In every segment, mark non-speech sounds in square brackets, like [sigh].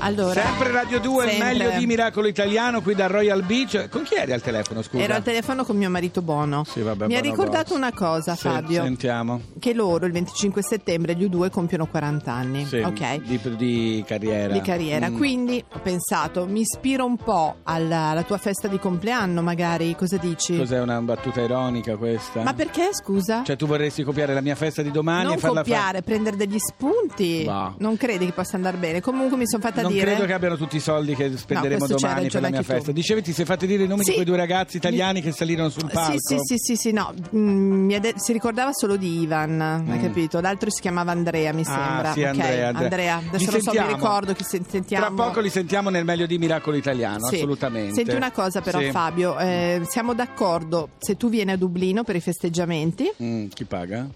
Allora, Sempre Radio 2, il sempre. meglio di Miracolo Italiano qui da Royal Beach. Con chi eri al telefono, scusa? Ero al telefono con mio marito Bono. Sì, vabbè, Mi ha ricordato una cosa, Sì, Fabio. Sentiamo. Che loro il 25 settembre gli U2 compiono 40 anni. Sì, ok? di, di carriera. Di carriera. Mm. Quindi ho pensato, mi ispiro un po' alla, alla tua festa di compleanno, magari. Cosa dici? Cos'è una battuta ironica questa? Ma perché, scusa? Cioè tu vorresti copiare la mia festa di domani non e farla copiare, prendere degli spunti. No. Non credi che possa andare bene? Comunque mi sono fatta Non dire. credo che abbiano tutti i soldi che spenderemo c'hai domani per la mia anche tu. festa. Dicevi ti sei fatti dire i nomi Sì. di quei due ragazzi italiani che salirono sul palco? Sì, sì, sì, sì, sì, no. Mm, mi de- si ricordava solo di Ivan, hai capito? L'altro si chiamava Andrea, mi Mm. Ah, sembra. sì, Ok, Andrea, Andrea. Adesso Li non so, mi ricordo chi se- sentiamo. Tra poco li sentiamo nel meglio di Miracolo Italiano, Sì. assolutamente. Senti una cosa però. Fabio, eh, siamo d'accordo se tu vieni a Dublino per i festeggiamenti, Mm, chi paga?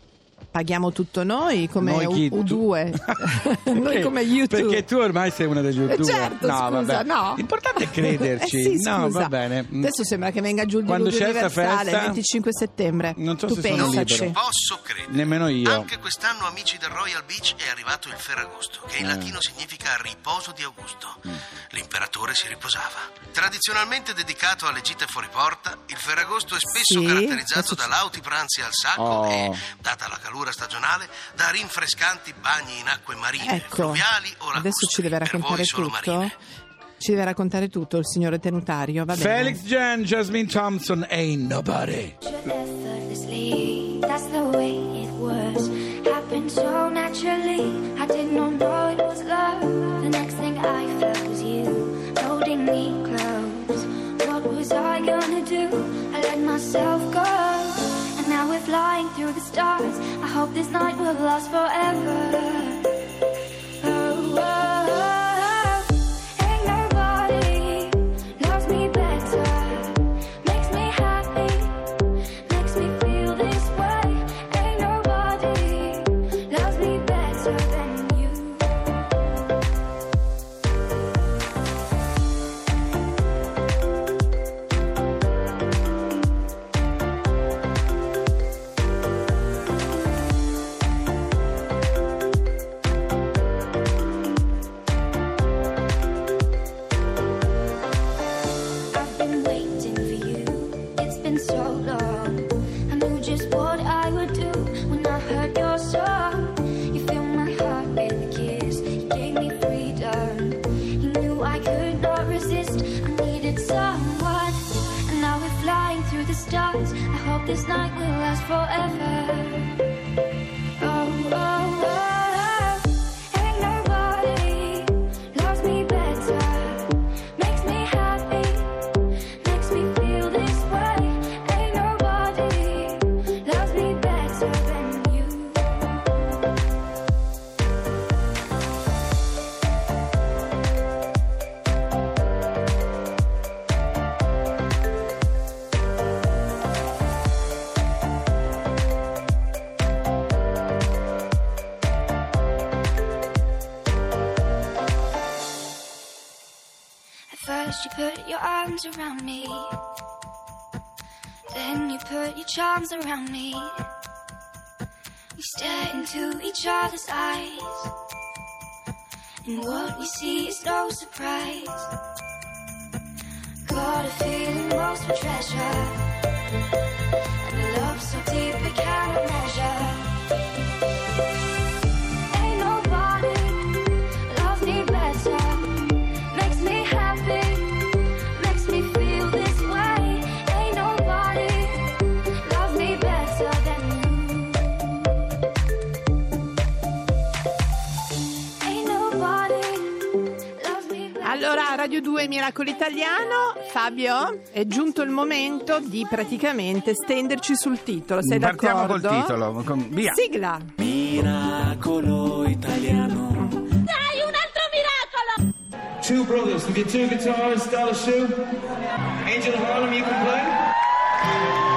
Paghiamo tutto noi come Noi chi? U- Tu- [laughs] U2, noi come YouTube. Perché tu ormai sei una degli YouTube. Certo, no, scusa, vabbè. no. L'importante è crederci. [laughs] Eh sì, no, va bene. Mm. Adesso sembra che venga giù il Quando c'è universale festa- il 25 settembre. Non so tu se sono pensaci. libero. Posso credere. Nemmeno io. Anche quest'anno, amici del Royal Beach, è arrivato il Ferragosto, che in Eh. latino significa riposo di Augusto. L'imperatore si riposava. Tradizionalmente dedicato alle gite fuori porta, il Ferragosto è spesso Sì, caratterizzato adesso da lauti pranzi al sacco Oh. e, data la calura stagionale, da rinfrescanti bagni in acque marine, Ecco, fluviali o lacustri. adesso ci deve raccontare tutto. marine. Ci deve raccontare tutto il signore tenutario, va bene. Felix Jan, Jasmine Thompson, Ain't Nobody. That's the way it was. Happened so naturally. I did not know it was love. The next thing I felt was you holding me close. What was I gonna do? I let myself go. Now we're flying through the stars. I hope this night will last forever. This night will last forever. First you put your arms around me. Then you put your charms around me. We stare into each other's eyes. And what we see is no surprise. Got a feeling lost for treasure. And a love so deep we cannot measure. 2 Miracolo Italiano, Fabio, è giunto il momento di praticamente stenderci sul titolo. Sei Partiamo d'accordo? col titolo. con- Via. Sigla. Miracolo italiano. Dai, un altro miracolo! Two brothers, we get two guitars, dollar shoe. Angel Harlem, you can play.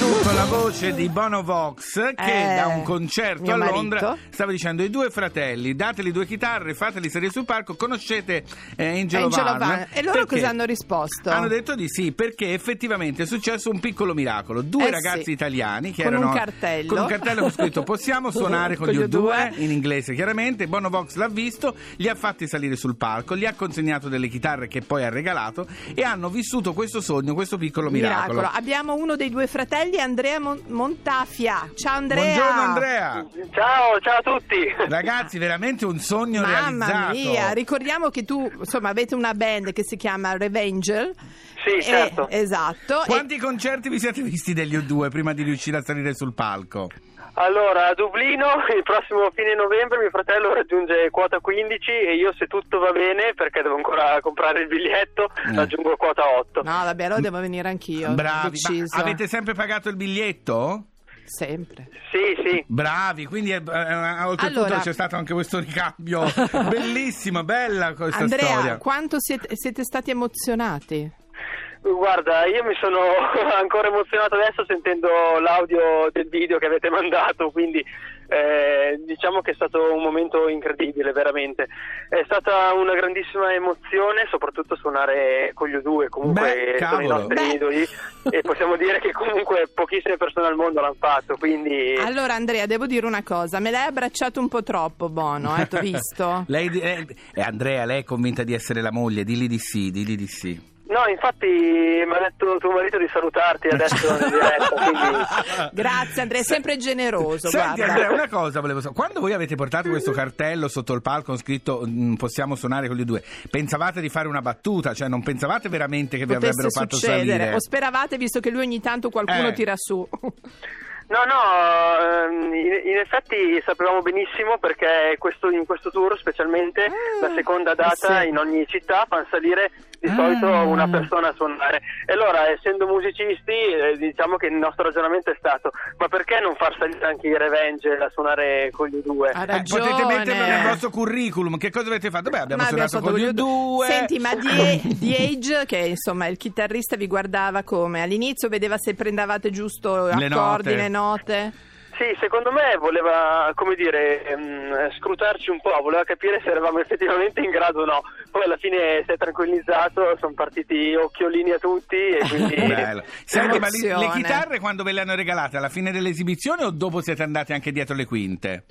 Vissuto la voce di Bono Vox che Eh, da un concerto a marito. Londra stava dicendo i due fratelli dateli due chitarre fateli salire sul palco conoscete eh, Angelo, Angelo Van Van. E loro Perché? cosa hanno risposto? Hanno detto di sì perché effettivamente è successo un piccolo miracolo due Eh, ragazzi sì. italiani che Con erano un cartello. con un cartello con scritto possiamo [laughs] suonare con, Con gli gli U2 U2. in inglese chiaramente Bono Vox l'ha visto li ha fatti salire sul palco gli ha consegnato delle chitarre che poi ha regalato e hanno vissuto questo sogno questo piccolo miracolo, Abbiamo uno dei due fratelli, Andrea Mon- Montafia. Ciao Andrea. Buongiorno Andrea Ciao, ciao a tutti. Ragazzi, veramente un sogno Mamma realizzato. mia, ricordiamo che tu insomma avete una band che si chiama Revengel. Sì, Eh, certo. esatto. Quanti concerti vi siete visti degli U2 prima di riuscire a salire sul palco? Allora, a Dublino il prossimo fine novembre mio fratello raggiunge quota 15 e io se tutto va bene, perché devo ancora comprare il biglietto, Eh. raggiungo quota 8. E- No, vabbè, allora devo venire anch'io. Bravi, avete sempre pagato il biglietto? Sempre. Sì, sì. Bravi, quindi eh, eh, oltretutto Allora- c'è stato anche questo ricambio [laughs] bellissimo, bella questa Andrea, storia. quanto siete, siete stati emozionati? Guarda, io mi sono [laughs] ancora emozionato adesso sentendo l'audio del video che avete mandato, quindi eh, diciamo che è stato un momento incredibile, veramente. È stata una grandissima emozione, soprattutto suonare con gli U2, comunque Beh, sono i nostri Beh. idoli e possiamo dire che comunque pochissime persone al mondo l'hanno fatto, quindi... Allora Andrea, devo dire una cosa, me l'hai abbracciato un po' troppo, Bono, eh, t'ho [laughs] visto? Lei, eh, eh, Andrea, lei è convinta di essere la moglie? Digli di sì, digli di sì. No, infatti mi ha detto tuo marito di salutarti adesso in diretta, quindi... [laughs] Grazie Andrea, è sempre generoso, Senti guarda. Andrea, una cosa volevo sapere. Quando voi avete portato questo cartello sotto il palco con scritto mm, possiamo suonare con gli due, pensavate di fare una battuta? Cioè non pensavate veramente che vi Potesse avrebbero fatto succedere, salire? o speravate visto che lui ogni tanto qualcuno Eh. tira su. No, no, ehm, in, effetti sapevamo benissimo perché questo- in questo tour specialmente Ah, la seconda data sì. in ogni città fanno salire di Ah. solito una persona a suonare. E allora, essendo musicisti, eh, diciamo che il nostro ragionamento è stato ma perché non far salire anche i Revenge a suonare con gli due? Eh, potete metterlo nel vostro curriculum. Che cosa avete fatto? Beh, abbiamo Ma abbiamo suonato con gli due. Senti, ma Die, [laughs] Die Age, che insomma il chitarrista vi guardava come? All'inizio vedeva se prendavate giusto Le accordi, note. le note. Sì, secondo me voleva, come dire, ehm, scrutarci un po', voleva capire se eravamo effettivamente in grado o no. Poi alla fine si è tranquillizzato, sono partiti occhiolini a tutti e quindi... [laughs] [laughs] Senti, ma le, le chitarre quando ve le hanno regalate? Alla fine dell'esibizione o dopo siete andati anche dietro le quinte?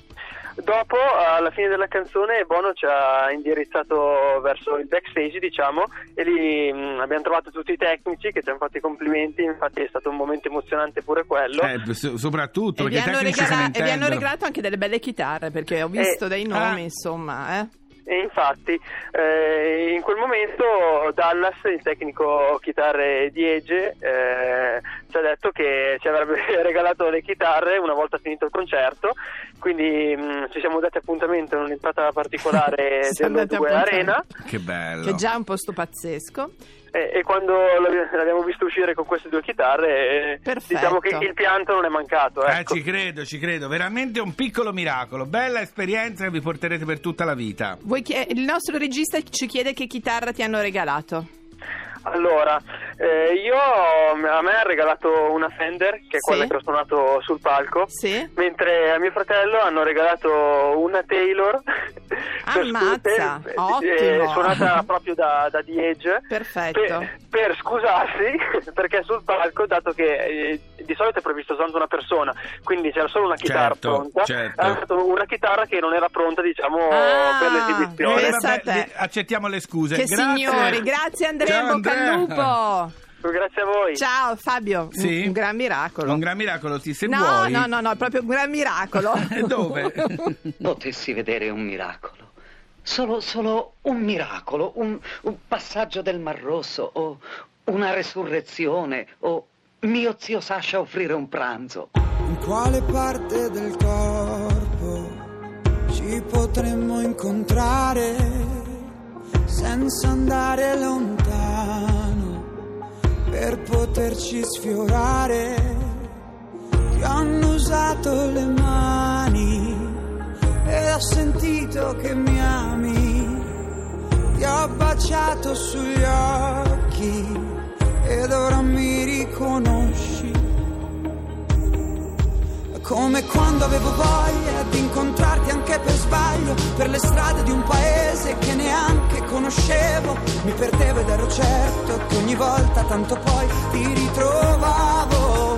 Dopo, alla fine della canzone, Bono ci ha indirizzato verso il backstage, diciamo, e lì mh, abbiamo trovato tutti i tecnici che ci hanno fatto i complimenti, infatti è stato un momento emozionante pure quello. Eh, so- soprattutto E perché i hanno tecnici ne regala- e vi hanno regalato anche delle belle chitarre perché ho visto Eh, dei nomi, ah. insomma. Eh. E infatti eh, in quel momento Dallas, il tecnico chitarre di Ege, eh, ci ha detto che ci avrebbe [laughs] regalato le chitarre una volta finito il concerto, quindi mh, ci siamo dati appuntamento in un'entrata particolare [laughs] Siamo dello dati 2 appuntamento. Arena Che bello. Che è già un posto pazzesco. E, e quando l'abbi- l'abbiamo visto uscire con queste due chitarre eh, Perfetto. diciamo che il pianto non è mancato. Eh, Ecco. ci credo, ci credo, veramente un piccolo miracolo, bella esperienza che vi porterete per tutta la vita. Vuoi chie- il nostro regista ci chiede che chitarra ti hanno regalato. Allora, eh, io a me ha regalato una Fender, che è Sì. quella che ho suonato sul palco, Sì? mentre a mio fratello hanno regalato una Taylor Ammazza, scooter, ottimo. eh, suonata [laughs] proprio da, da Edge, Perfetto. per, per scusarsi [laughs] perché sul palco, dato che eh, di solito è previsto soltanto una persona, quindi c'era solo una chitarra Certo, pronta, certo. ha dato una chitarra che non era pronta diciamo Ah, per Eh, l'esibizione. Vabbè, accettiamo le scuse. Che Grazie. signori, grazie Andrea, Ciao, in bocca al Andrea. lupo. Grazie a voi. Ciao Fabio, un- Sì? un, gran miracolo. Un gran miracolo, sì, se no, vuoi. no, no, no, è proprio un gran miracolo. [laughs] Dove? potessi vedere un miracolo. Solo, solo un miracolo, un, un passaggio del Mar Rosso o una resurrezione o mio zio Sasha offrire un pranzo. In quale parte del corpo ci potremmo incontrare senza andare lontano per poterci sfiorare? Ti hanno usato le mani sentito che mi ami. Ti ho baciato sugli occhi ed ora mi riconosci. Come quando avevo voglia di incontrarti anche per sbaglio Per le strade di un paese che neanche conoscevo Mi perdevo ed ero certo che ogni volta tanto poi ti ritrovavo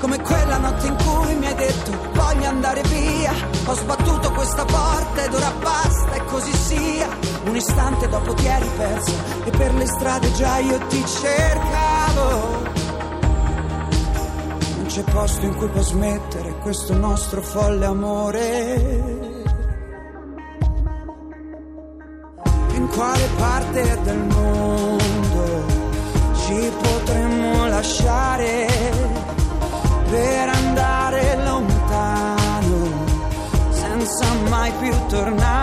Come quella notte in cui mi hai detto voglio andare via Ho sbattuto questa porta ed ora basta e così sia Un istante dopo ti eri perso e per le strade già io ti cercavo non c'è posto in cui può smettere questo nostro folle amore. In quale parte del mondo ci potremmo lasciare per andare tornare?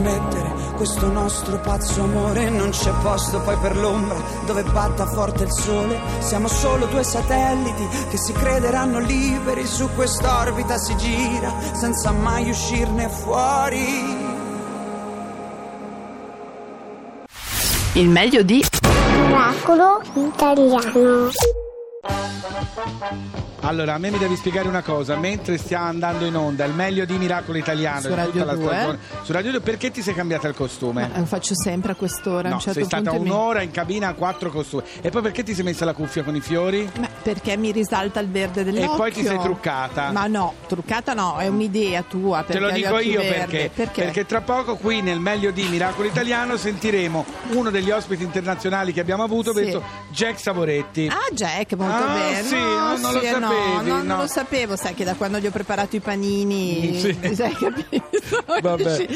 Posto in cui può smettere questo nostro pazzo amore. Non c'è posto poi per l'ombra dove batta forte il sole. Siamo solo due satelliti che si crederanno liberi. Su quest'orbita si gira senza mai uscirne fuori. Il meglio di Miracolo italiano. Allora, a me mi devi spiegare una cosa, mentre stiamo andando in onda, il meglio di Miracolo Italiano Su di Radio tutta la 2. stagione, su Radio 2, perché ti sei cambiata il costume? Eh, Lo faccio sempre a quest'ora. a No, un certo sei stata punto mi- un'ora in cabina a quattro costumi. E poi perché ti sei messa la cuffia con i fiori? Ma perché mi risalta il verde dell'occhio. E poi ti sei truccata. Ma no, truccata no, è un'idea tua. Te lo perché dico io verdi. perché, perché tra poco qui nel meglio di Miracolo Italiano sentiremo uno degli ospiti internazionali che abbiamo avuto, Sì. Jack Savoretti. Ah Jack, molto Ah, bene. sì, no, non- non lo sì, no, sapevi, no, no. non lo sapevo, sai che da quando gli ho preparato i panini, Sì. [laughs] ti sei capito? [laughs] Vabbè.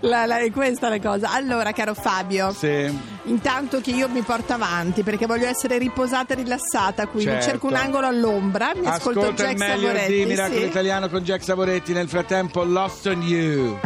La- la- è questa la cosa. Allora, caro Fabio, Sì. intanto che io mi porto avanti perché voglio essere riposata e rilassata, quindi Certo. cerco un angolo all'ombra, mi ascolto Ascolta Jack il meglio Savoretti. di Miracolo sì. Italiano con Jack Savoretti. Nel frattempo, Lost on You.